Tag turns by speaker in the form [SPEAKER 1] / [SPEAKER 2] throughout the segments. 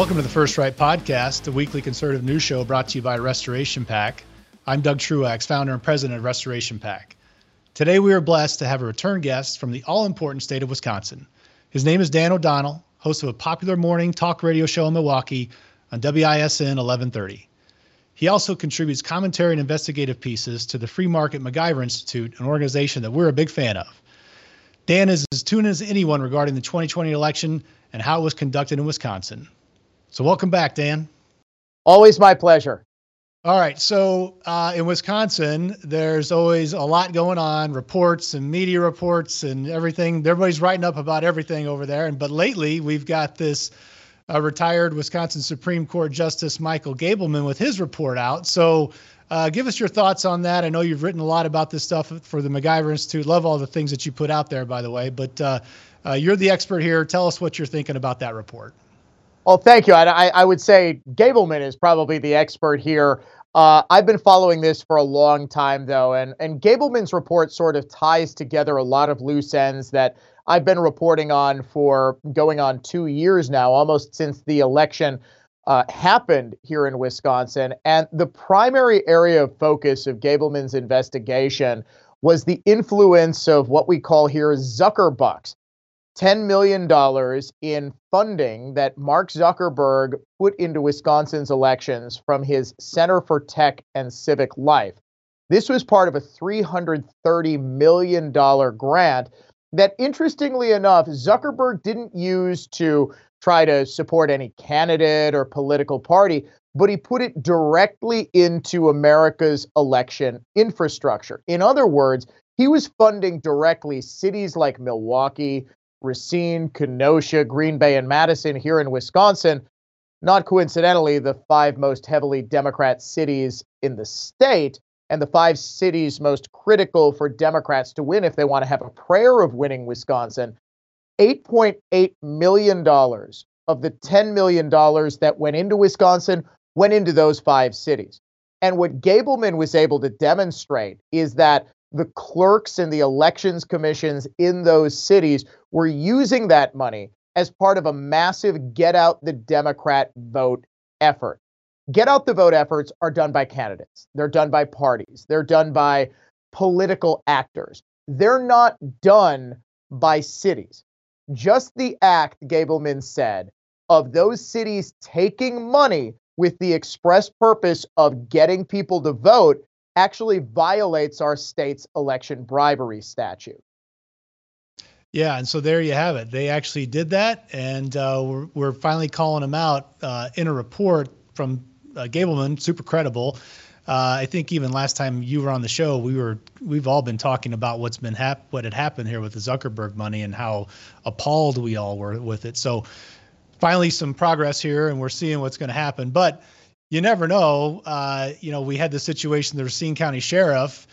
[SPEAKER 1] Welcome to the First Right Podcast, the weekly conservative news show brought to you by Restoration PAC. I'm Doug Truax, founder and president of Restoration PAC. Today we are blessed to have a return guest from the all important state of Wisconsin. His name is Dan O'Donnell, host of a popular morning talk radio show in Milwaukee on WISN 1130. He also contributes commentary and investigative pieces to the Free Market MacIver Institute, an organization that we're a big fan of. Dan is as tuned as anyone regarding the 2020 election and how it was conducted in Wisconsin. So, welcome back, Dan.
[SPEAKER 2] Always my pleasure.
[SPEAKER 1] All right. So, uh, in Wisconsin, there's always a lot going on reports and media reports and everything. Everybody's writing up about everything over there. And But lately, we've got this uh, retired Wisconsin Supreme Court Justice Michael Gableman with his report out. So, uh, give us your thoughts on that. I know you've written a lot about this stuff for the MacIver Institute. Love all the things that you put out there, by the way. But uh, uh, you're the expert here. Tell us what you're thinking about that report.
[SPEAKER 2] Well, thank you. I, I would say Gableman is probably the expert here. Uh, I've been following this for a long time, though, and and Gableman's report sort of ties together a lot of loose ends that I've been reporting on for going on two years now, almost since the election uh, happened here in Wisconsin. And the primary area of focus of Gableman's investigation was the influence of what we call here Zuckerbucks. $10 million in funding that Mark Zuckerberg put into Wisconsin's elections from his Center for Tech and Civic Life. This was part of a $330 million grant that, interestingly enough, Zuckerberg didn't use to try to support any candidate or political party, but he put it directly into America's election infrastructure. In other words, he was funding directly cities like Milwaukee, Racine, Kenosha, Green Bay, and Madison here in Wisconsin. Not coincidentally, the five most heavily Democrat cities in the state, and the five cities most critical for Democrats to win if they want to have a prayer of winning Wisconsin. $8.8 million of the $10 million that went into Wisconsin went into those five cities. And what Gableman was able to demonstrate is that the clerks and the elections commissions in those cities were using that money as part of a massive get out the Democrat vote effort. Get out the vote efforts are done by candidates, they're done by parties, they're done by political actors. They're not done by cities. Just the act, Gableman said, of those cities taking money with the express purpose of getting people to vote actually violates our state's election bribery statute.
[SPEAKER 1] Yeah, and so there you have it. They actually did that, and uh, we're, we're finally calling them out uh, in a report from uh, Gableman, super credible. Uh, I think even last time you were on the show, we were we've all been talking about what's been hap- what had happened here with the Zuckerberg money and how appalled we all were with it. So finally, some progress here, and we're seeing what's going to happen. But you never know. Uh, you know, we had the situation, the Racine County Sheriff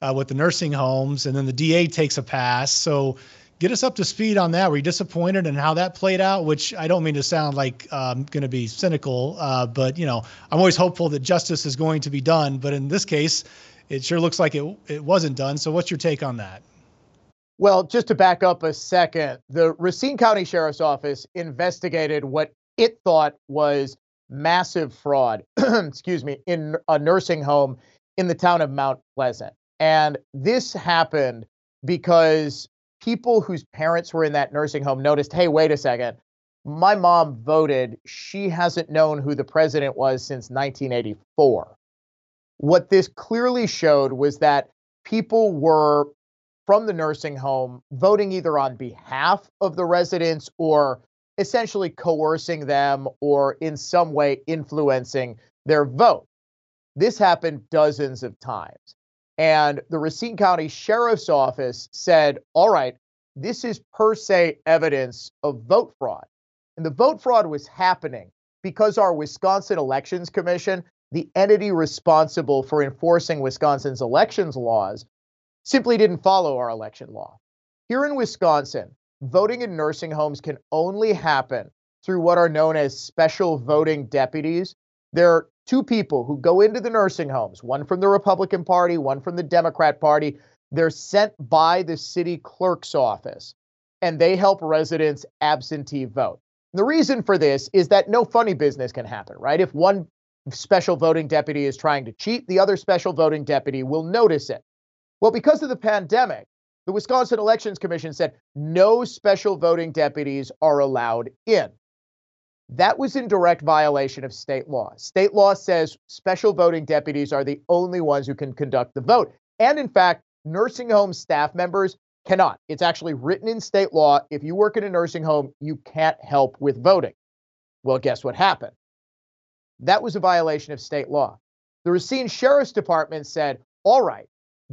[SPEAKER 1] uh, with the nursing homes, and then the DA takes a pass. So get us up to speed on that. Were you disappointed in how that played out? Which I don't mean to sound like I'm um, going to be cynical, uh, but you know, I'm always hopeful that justice is going to be done. But in this case, it sure looks like it it wasn't done. So what's your take on that?
[SPEAKER 2] Well, just to back up a second, the Racine County Sheriff's Office investigated what it thought was massive fraud, excuse me, in a nursing home in the town of Mount Pleasant. And this happened because people whose parents were in that nursing home noticed hey, wait a second, my mom voted. She hasn't known who the president was since 1984. What this clearly showed was that people were from the nursing home voting either on behalf of the residents or essentially coercing them or in some way influencing their vote. This happened dozens of times. And the Racine County Sheriff's Office said, all right, this is per se evidence of vote fraud. And the vote fraud was happening because our Wisconsin Elections Commission, the entity responsible for enforcing Wisconsin's elections laws, simply didn't follow our election law. Here in Wisconsin, voting in nursing homes can only happen through what are known as special voting deputies. There are two people who go into the nursing homes, one from the Republican Party, one from the Democrat Party. They're sent by the city clerk's office and they help residents absentee vote. The reason for this is that no funny business can happen, right? If one special voting deputy is trying to cheat, the other special voting deputy will notice it. Well, because of the pandemic, the Wisconsin Elections Commission said no special voting deputies are allowed in. That was in direct violation of state law. State law says special voting deputies are the only ones who can conduct the vote. And in fact, nursing home staff members cannot. It's actually written in state law. If you work in a nursing home, you can't help with voting. Well, guess what happened? That was a violation of state law. The Racine Sheriff's Department said, all right,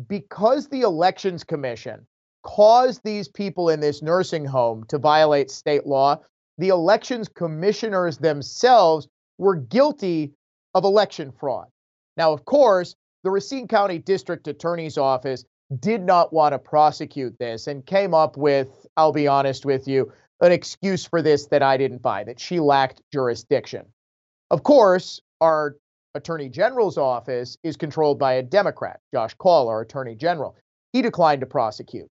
[SPEAKER 2] because the Elections Commission caused these people in this nursing home to violate state law, the elections commissioners themselves were guilty of election fraud. Now, of course, the Racine County District Attorney's Office did not want to prosecute this and came up with, I'll be honest with you, an excuse for this that I didn't buy, that she lacked jurisdiction. Of course, our Attorney General's office is controlled by a Democrat, Josh Kaul, our Attorney General. He declined to prosecute.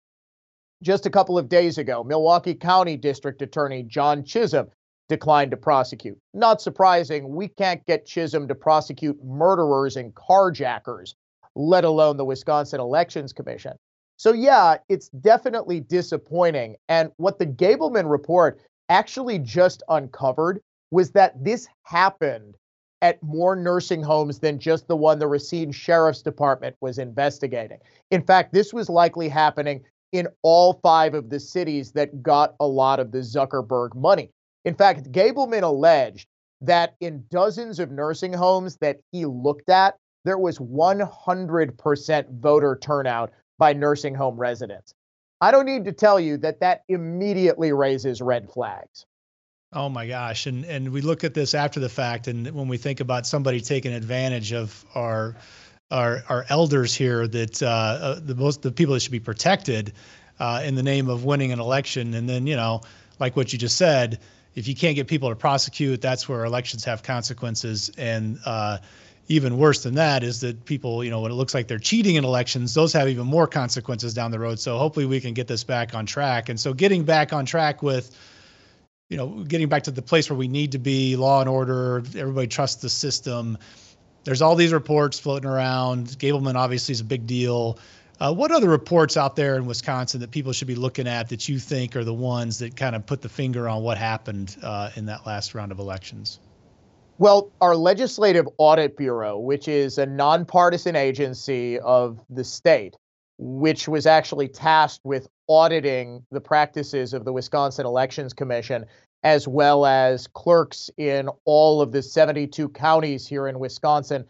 [SPEAKER 2] Just a couple of days ago, Milwaukee County District Attorney John Chisholm declined to prosecute. Not surprising, we can't get Chisholm to prosecute murderers and carjackers, let alone the Wisconsin Elections Commission. So, yeah, it's definitely disappointing. And what the Gableman report actually just uncovered was that this happened at more nursing homes than just the one the Racine Sheriff's Department was investigating. In fact, this was likely happening in all five of the cities that got a lot of the Zuckerberg money. In fact, Gableman alleged that in dozens of nursing homes that he looked at, there was 100% voter turnout by nursing home residents. I don't need to tell you that that immediately raises red flags.
[SPEAKER 1] Oh my gosh. And and we look at this after the fact and when we think about somebody taking advantage of our our our elders here that uh, uh, the most the people that should be protected uh, in the name of winning an election and then you know like what you just said if you can't get people to prosecute that's where elections have consequences and uh, even worse than that is that people, you know, when it looks like they're cheating in elections, those have even more consequences down the road. So hopefully we can get this back on track. And so getting back on track with you know, getting back to the place where we need to be, law and order, everybody trusts the system. There's all these reports floating around. Gableman obviously is a big deal. Uh, what other reports out there in Wisconsin that people should be looking at that you think are the ones that kind of put the finger on what happened uh, in that last round of elections?
[SPEAKER 2] Well, our Legislative Audit Bureau, which is a nonpartisan agency of the state, which was actually tasked with auditing the practices of the Wisconsin Elections Commission, as well as clerks in all of the 72 counties here in Wisconsin.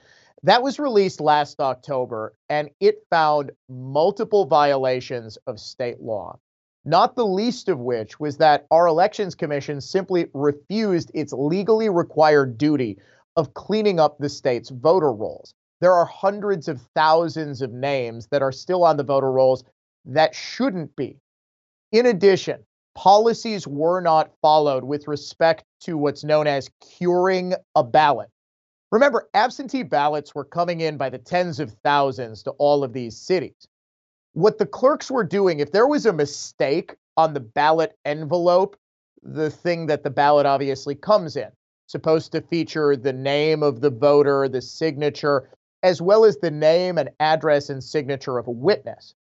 [SPEAKER 2] That was released last October, and it found multiple violations of state law. Not the least of which was that our Elections Commission simply refused its legally required duty of cleaning up the state's voter rolls. There are hundreds of thousands of names that are still on the voter rolls that shouldn't be. In addition, policies were not followed with respect to what's known as curing a ballot. Remember, absentee ballots were coming in by the tens of thousands to all of these cities. What the clerks were doing, if there was a mistake on the ballot envelope, the thing that the ballot obviously comes in, supposed to feature the name of the voter, the signature, as well as the name and address and signature of a witness.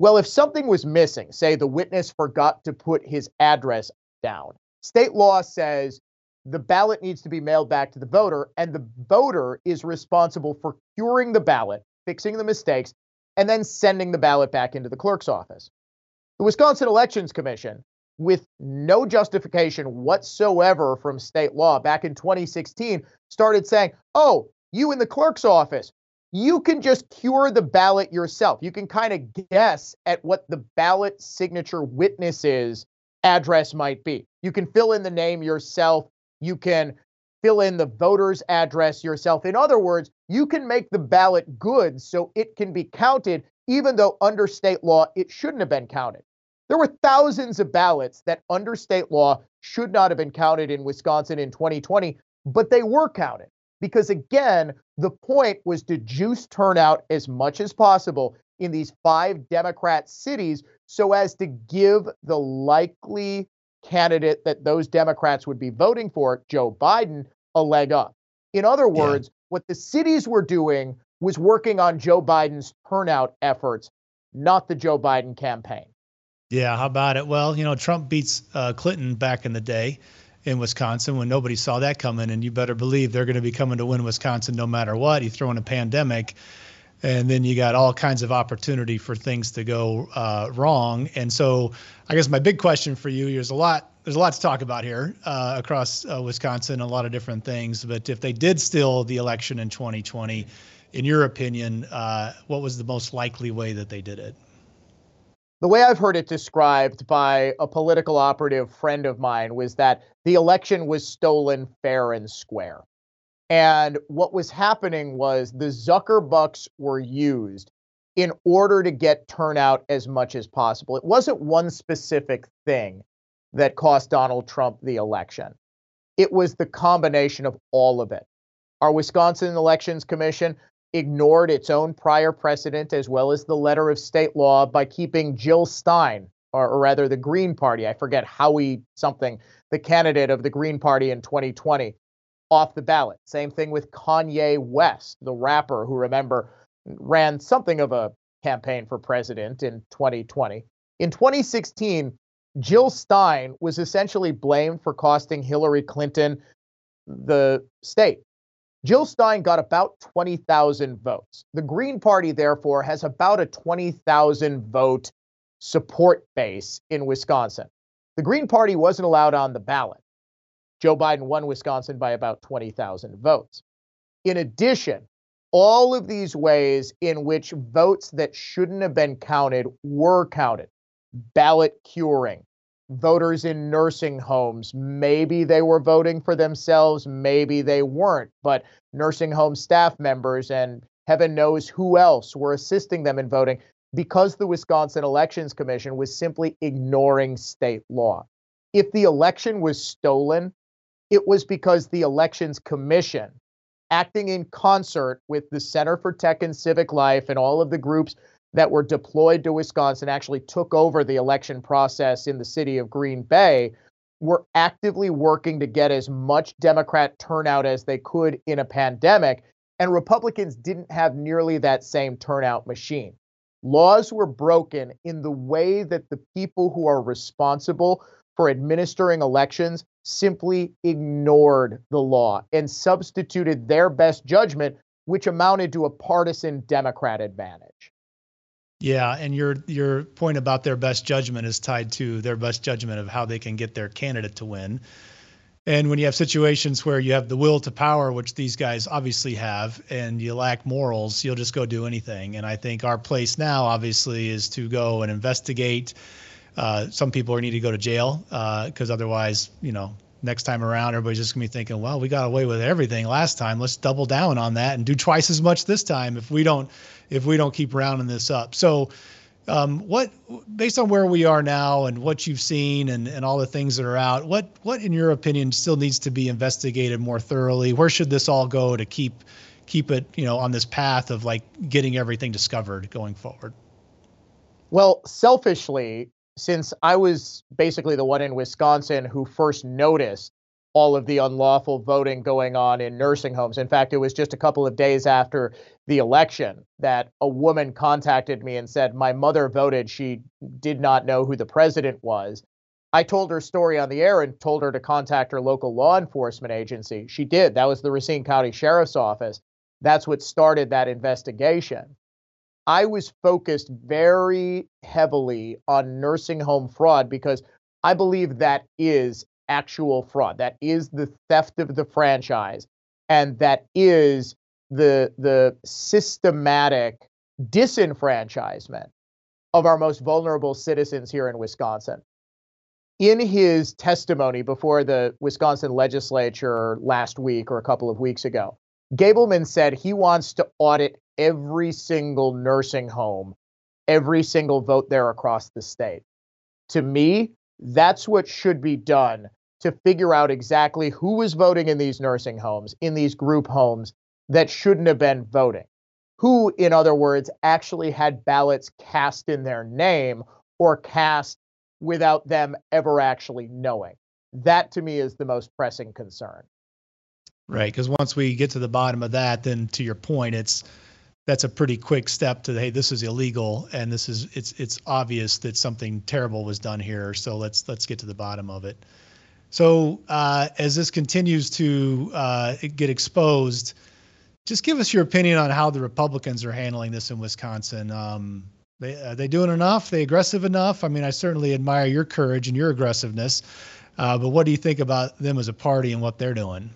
[SPEAKER 2] Well, if something was missing, say the witness forgot to put his address down, state law says the ballot needs to be mailed back to the voter, and the voter is responsible for curing the ballot, fixing the mistakes, and then sending the ballot back into the clerk's office. The Wisconsin Elections Commission, with no justification whatsoever from state law back in 2016, started saying, oh, you in the clerk's office, you can just cure the ballot yourself. You can kind of guess at what the ballot signature witness's address might be. You can fill in the name yourself. You can fill in the voter's address yourself. In other words, you can make the ballot good so it can be counted, even though under state law it shouldn't have been counted. There were thousands of ballots that under state law should not have been counted in Wisconsin in 2020, but they were counted because again, the point was to juice turnout as much as possible in these five Democrat cities so as to give the likely candidate that those Democrats would be voting for, Joe Biden, a leg up. In other words, yeah. what the cities were doing was working on Joe Biden's turnout efforts, not the Joe Biden campaign.
[SPEAKER 1] Yeah, how about it? Well, you know, Trump beats uh, Clinton back in the day in Wisconsin when nobody saw that coming, and you better believe they're going to be coming to win Wisconsin no matter what. You throw in a pandemic, and then you got all kinds of opportunity for things to go uh, wrong. And so, I guess my big question for you is a lot. There's a lot to talk about here uh, across uh, Wisconsin, a lot of different things. But if they did steal the election in 2020, in your opinion, uh, what was the most likely way that they did it?
[SPEAKER 2] The way I've heard it described by a political operative friend of mine was that the election was stolen fair and square. And what was happening was the Zuckerbucks were used in order to get turnout as much as possible. It wasn't one specific thing that cost Donald Trump the election, it was the combination of all of it. Our Wisconsin Elections Commission ignored its own prior precedent as well as the letter of state law by keeping Jill Stein, or, or, rather the Green Party, I forget Howie something, the candidate of the Green Party in 2020, off the ballot. Same thing with Kanye West, the rapper who, remember, ran something of a campaign for president in 2020. In 2016, Jill Stein was essentially blamed for costing Hillary Clinton the state. Jill Stein got about 20,000 votes. The Green Party, therefore, has about a 20,000 vote support base in Wisconsin. The Green Party wasn't allowed on the ballot. Joe Biden won Wisconsin by about 20,000 votes. In addition, all of these ways in which votes that shouldn't have been counted were counted ballot curing, voters in nursing homes. Maybe they were voting for themselves, maybe they weren't, but nursing home staff members and heaven knows who else were assisting them in voting because the Wisconsin Elections Commission was simply ignoring state law. If the election was stolen, it was because the Elections Commission, acting in concert with the Center for Tech and Civic Life and all of the groups that were deployed to Wisconsin actually took over the election process in the city of Green Bay were actively working to get as much Democrat turnout as they could in a pandemic. And Republicans didn't have nearly that same turnout machine. Laws were broken in the way that the people who are responsible for administering elections simply ignored the law and substituted their best judgment, which amounted to a partisan Democrat advantage.
[SPEAKER 1] Yeah, and your your point about their best judgment is tied to their best judgment of how they can get their candidate to win. And when you have situations where you have the will to power, which these guys obviously have, and you lack morals, you'll just go do anything. And I think our place now, obviously, is to go and investigate. Uh, some people need to go to jail because uh, otherwise, you know, next time around, everybody's just gonna be thinking, well, we got away with everything last time. Let's double down on that and do twice as much this time if we don't if we don't keep rounding this up. So, um, what based on where we are now and what you've seen and, and all the things that are out, what what in your opinion still needs to be investigated more thoroughly? Where should this all go to keep keep it you know on this path of like getting everything discovered going forward?
[SPEAKER 2] Well, selfishly, since I was basically the one in Wisconsin who first noticed all of the unlawful voting going on in nursing homes. In fact, it was just a couple of days after the election that a woman contacted me and said, My mother voted. She did not know who the president was. I told her story on the air and told her to contact her local law enforcement agency. She did. That was the Racine County Sheriff's Office. That's what started that investigation. I was focused very heavily on nursing home fraud because I believe that is actual fraud. That is the theft of the franchise, and that is the the systematic disenfranchisement of our most vulnerable citizens here in Wisconsin. In his testimony before the Wisconsin legislature last week or a couple of weeks ago, Gableman said he wants to audit every single nursing home, every single vote there across the state. To me, that's what should be done to figure out exactly who was voting in these nursing homes, in these group homes that shouldn't have been voting. Who, in other words, actually had ballots cast in their name or cast without them ever actually knowing. That to me is the most pressing concern.
[SPEAKER 1] Right, because once we get to the bottom of that, then to your point, it's that's a pretty quick step to hey, this is illegal, and this is it's it's obvious that something terrible was done here. So let's let's get to the bottom of it. So uh, as this continues to uh, get exposed, just give us your opinion on how the Republicans are handling this in Wisconsin. Um, they, are they doing enough? Are they aggressive enough? I mean, I certainly admire your courage and your aggressiveness, uh, but what do you think about them as a party and what they're doing?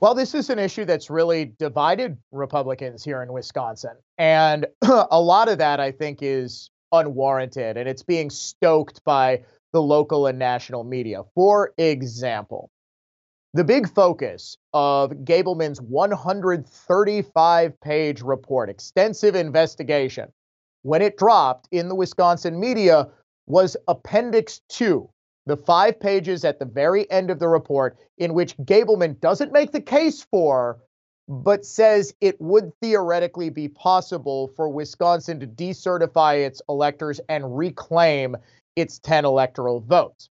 [SPEAKER 2] Well, this is an issue that's really divided Republicans here in Wisconsin. And a lot of that, I think, is unwarranted and it's being stoked by the local and national media. For example, the big focus of Gableman's 135 page report, extensive investigation, when it dropped in the Wisconsin media was Appendix 2, the five pages at the very end of the report in which Gableman doesn't make the case for, but says it would theoretically be possible for Wisconsin to decertify its electors and reclaim its 10 electoral votes.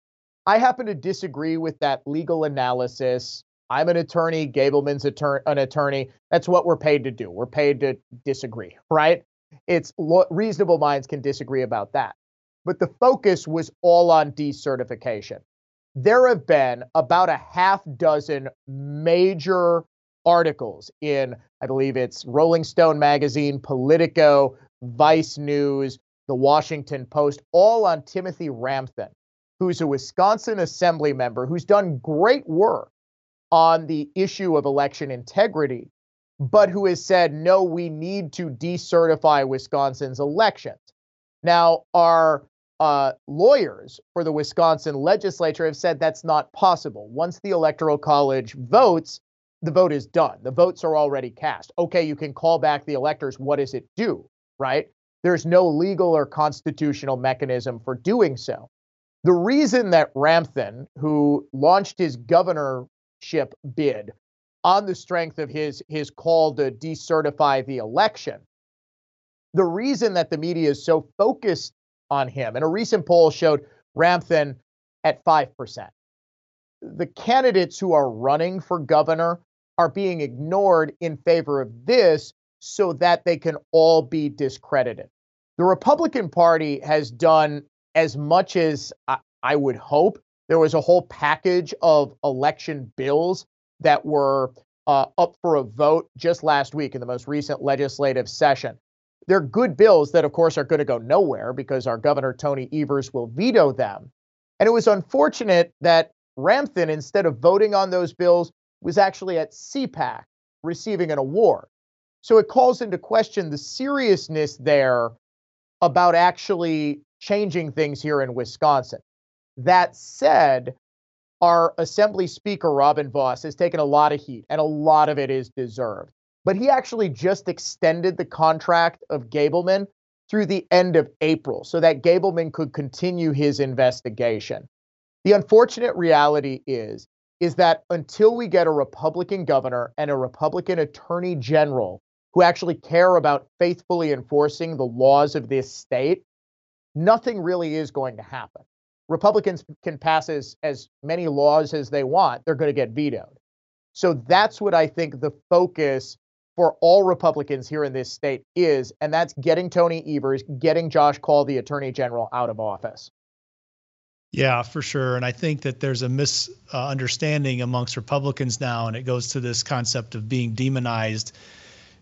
[SPEAKER 2] I happen to disagree with that legal analysis. I'm an attorney, Gableman's attor- an attorney. That's what we're paid to do. We're paid to disagree, right? It's lo- reasonable minds can disagree about that. But the focus was all on decertification. There have been about a half dozen major articles in, I believe it's Rolling Stone magazine, Politico, Vice News, the Washington Post, all on Timothy Ramthun, who's a Wisconsin assembly member who's done great work on the issue of election integrity, but who has said, no, we need to decertify Wisconsin's elections. Now, our uh, lawyers for the Wisconsin legislature have said that's not possible. Once the Electoral College votes, the vote is done. The votes are already cast. Okay, you can call back the electors. What does it do? Right? There's no legal or constitutional mechanism for doing so. The reason that Ramthun, who launched his governorship bid on the strength of his, his call to decertify the election, the reason that the media is so focused on him, and a recent poll showed Ramthun at 5%. The candidates who are running for governor are being ignored in favor of this so that they can all be discredited the Republican Party has done as much as I, I would hope. There was a whole package of election bills that were uh, up for a vote just last week in the most recent legislative session. They're good bills that, of course, are going to go nowhere because our governor, Tony Evers, will veto them. And it was unfortunate that Ramthun, instead of voting on those bills, was actually at CPAC receiving an award. So it calls into question the seriousness there about actually changing things here in Wisconsin. That said, our Assembly Speaker, Robin Vos, has taken a lot of heat, and a lot of it is deserved. But he actually just extended the contract of Gableman through the end of April so that Gableman could continue his investigation. The unfortunate reality is, is that until we get a Republican governor and a Republican attorney general who actually care about faithfully enforcing the laws of this state, nothing really is going to happen. Republicans can pass as, as many laws as they want, they're going to get vetoed. So that's what I think the focus for all Republicans here in this state is, and that's getting Tony Evers, getting Josh Kaul, the Attorney General, out of office.
[SPEAKER 1] Yeah, for sure. And I think that there's a misunderstanding amongst Republicans now, and it goes to this concept of being demonized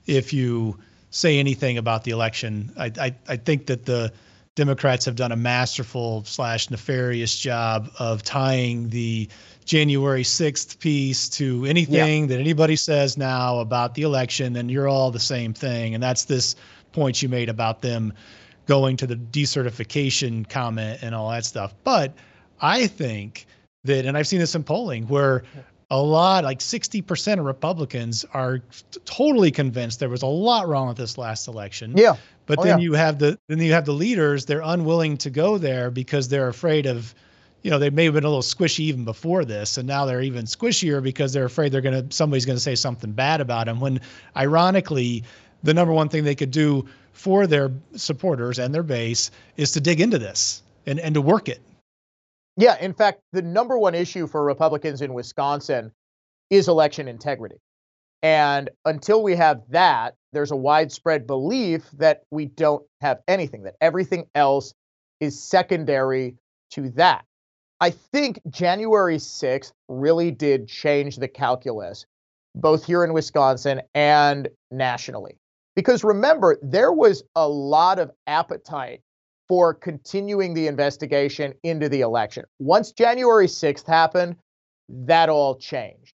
[SPEAKER 1] if you say anything about the election. I, I, I think that the Democrats have done a masterful slash nefarious job of tying the January 6th piece to anything yeah. that anybody says now about the election, and you're all the same thing. And that's this point you made about them going to the decertification comment and all that stuff. But I think that, and I've seen this in polling where a lot, like 60% of Republicans are totally convinced there was a lot wrong with this last election.
[SPEAKER 2] Yeah.
[SPEAKER 1] But oh, then yeah. you have the then you have the leaders, they're unwilling to go there because they're afraid of, you know, they may have been a little squishy even before this, and now they're even squishier because they're afraid they're gonna somebody's gonna say something bad about them. When ironically, the number one thing they could do for their supporters and their base is to dig into this and and to work it.
[SPEAKER 2] Yeah, in fact, the number one issue for Republicans in Wisconsin is election integrity. And until we have that, there's a widespread belief that we don't have anything, that everything else is secondary to that. I think January 6th really did change the calculus, both here in Wisconsin and nationally. Because remember, there was a lot of appetite for continuing the investigation into the election. Once January 6th happened, that all changed.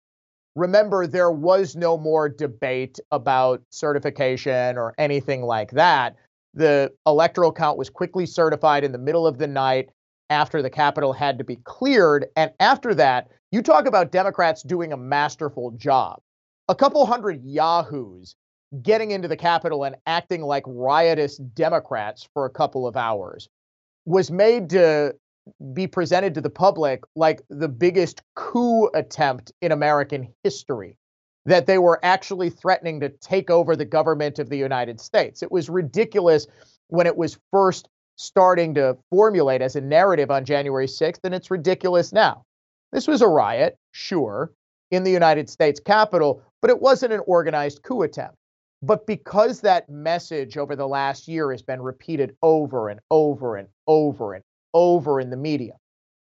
[SPEAKER 2] Remember, there was no more debate about certification or anything like that. The electoral count was quickly certified in the middle of the night after the Capitol had to be cleared. And after that, you talk about Democrats doing a masterful job. A couple hundred yahoos getting into the Capitol and acting like riotous Democrats for a couple of hours was made to be presented to the public like the biggest coup attempt in American history, that they were actually threatening to take over the government of the United States. It was ridiculous when it was first starting to formulate as a narrative on January 6th, and it's ridiculous now. This was a riot, sure, in the United States Capitol, but it wasn't an organized coup attempt. But because that message over the last year has been repeated over and over and over and over in the media,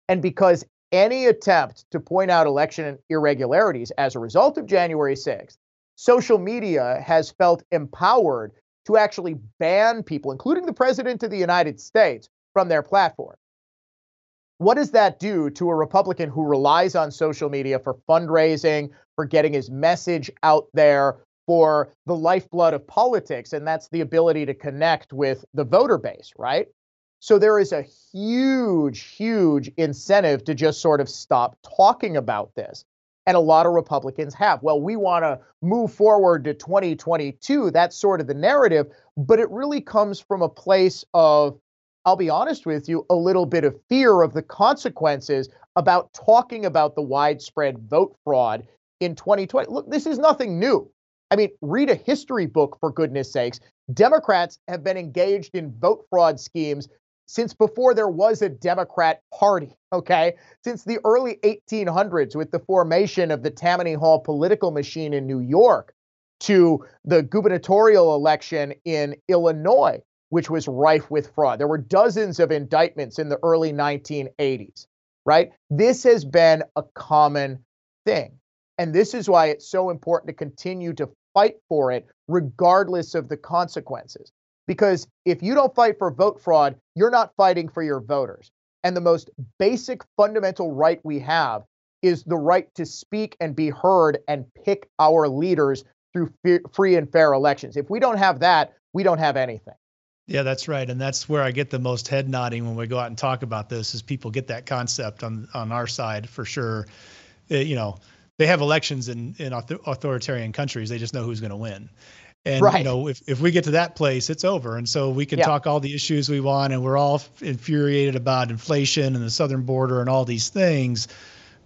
[SPEAKER 2] and because any attempt to point out election irregularities as a result of January 6th, social media has felt empowered to actually ban people, including the President of the United States, from their platform. What does that do to a Republican who relies on social media for fundraising, for getting his message out there, for the lifeblood of politics, and that's the ability to connect with the voter base, right? So there is a huge, huge incentive to just sort of stop talking about this. And a lot of Republicans have. Well, we want to move forward to 2022. That's sort of the narrative, but it really comes from a place of, I'll be honest with you, a little bit of fear of the consequences about talking about the widespread vote fraud in 2020. Look, this is nothing new. I mean, read a history book for goodness sakes. Democrats have been engaged in vote fraud schemes since before there was a Democrat Party, okay? Since the early 1800s, with the formation of the Tammany Hall political machine in New York, to the gubernatorial election in Illinois, which was rife with fraud. There were dozens of indictments in the early 1980s, right? This has been a common thing. And this is why it's so important to continue to fight for it, regardless of the consequences. Because if you don't fight for vote fraud, you're not fighting for your voters. And the most basic fundamental right we have is the right to speak and be heard and pick our leaders through free and fair elections. If we don't have that, we don't have anything.
[SPEAKER 1] Yeah, that's right, and that's where I get the most head nodding when we go out and talk about this. Is people get that concept on on our side for sure. It, uh, you know, they have elections in in authoritarian countries. They just know who's going to win. And right. you know, if, if we get to that place, it's over. And so we can yeah. talk all the issues we want, and we're all infuriated about inflation and the southern border and all these things.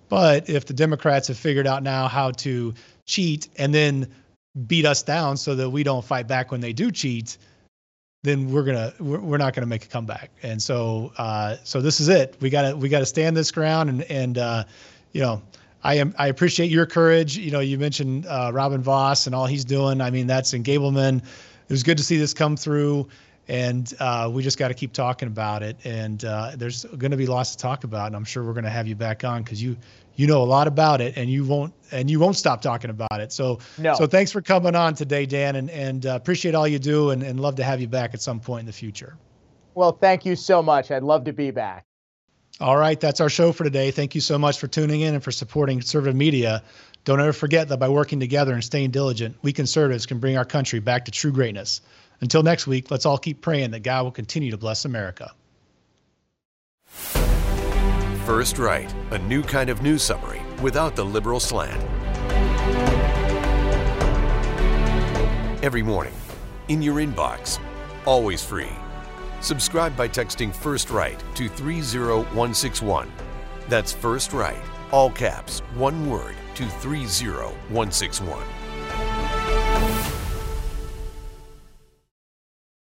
[SPEAKER 1] But if the Democrats have figured out now how to cheat and then beat us down so that we don't fight back when they do cheat, then we're gonna we're, we're not gonna make a comeback. And so uh, so this is it. We gotta we gotta stand this ground and and uh, you know I am. I appreciate your courage. You know, you mentioned uh, Robin Vos and all he's doing. I mean, that's in Gableman. It was good to see this come through, and uh, we just got to keep talking about it. And uh, there's going to be lots to talk about, and I'm sure we're going to have you back on because you you know a lot about it, and you won't and you won't stop talking about it. So no. so thanks for coming on today, Dan, and and uh, appreciate all you do, and, and love to have you back at some point in the future.
[SPEAKER 2] Well, thank you so much. I'd love to be back.
[SPEAKER 1] All right, that's our show for today. Thank you so much for tuning in and for supporting conservative media. Don't ever forget that by working together and staying diligent, we conservatives can bring our country back to true greatness. Until next week, let's all keep praying that God will continue to bless America.
[SPEAKER 3] First Right, a new kind of news summary without the liberal slant. Every morning, in your inbox, always free Subscribe by texting First Right to 30161. That's First Right, all caps, one word, to 30161.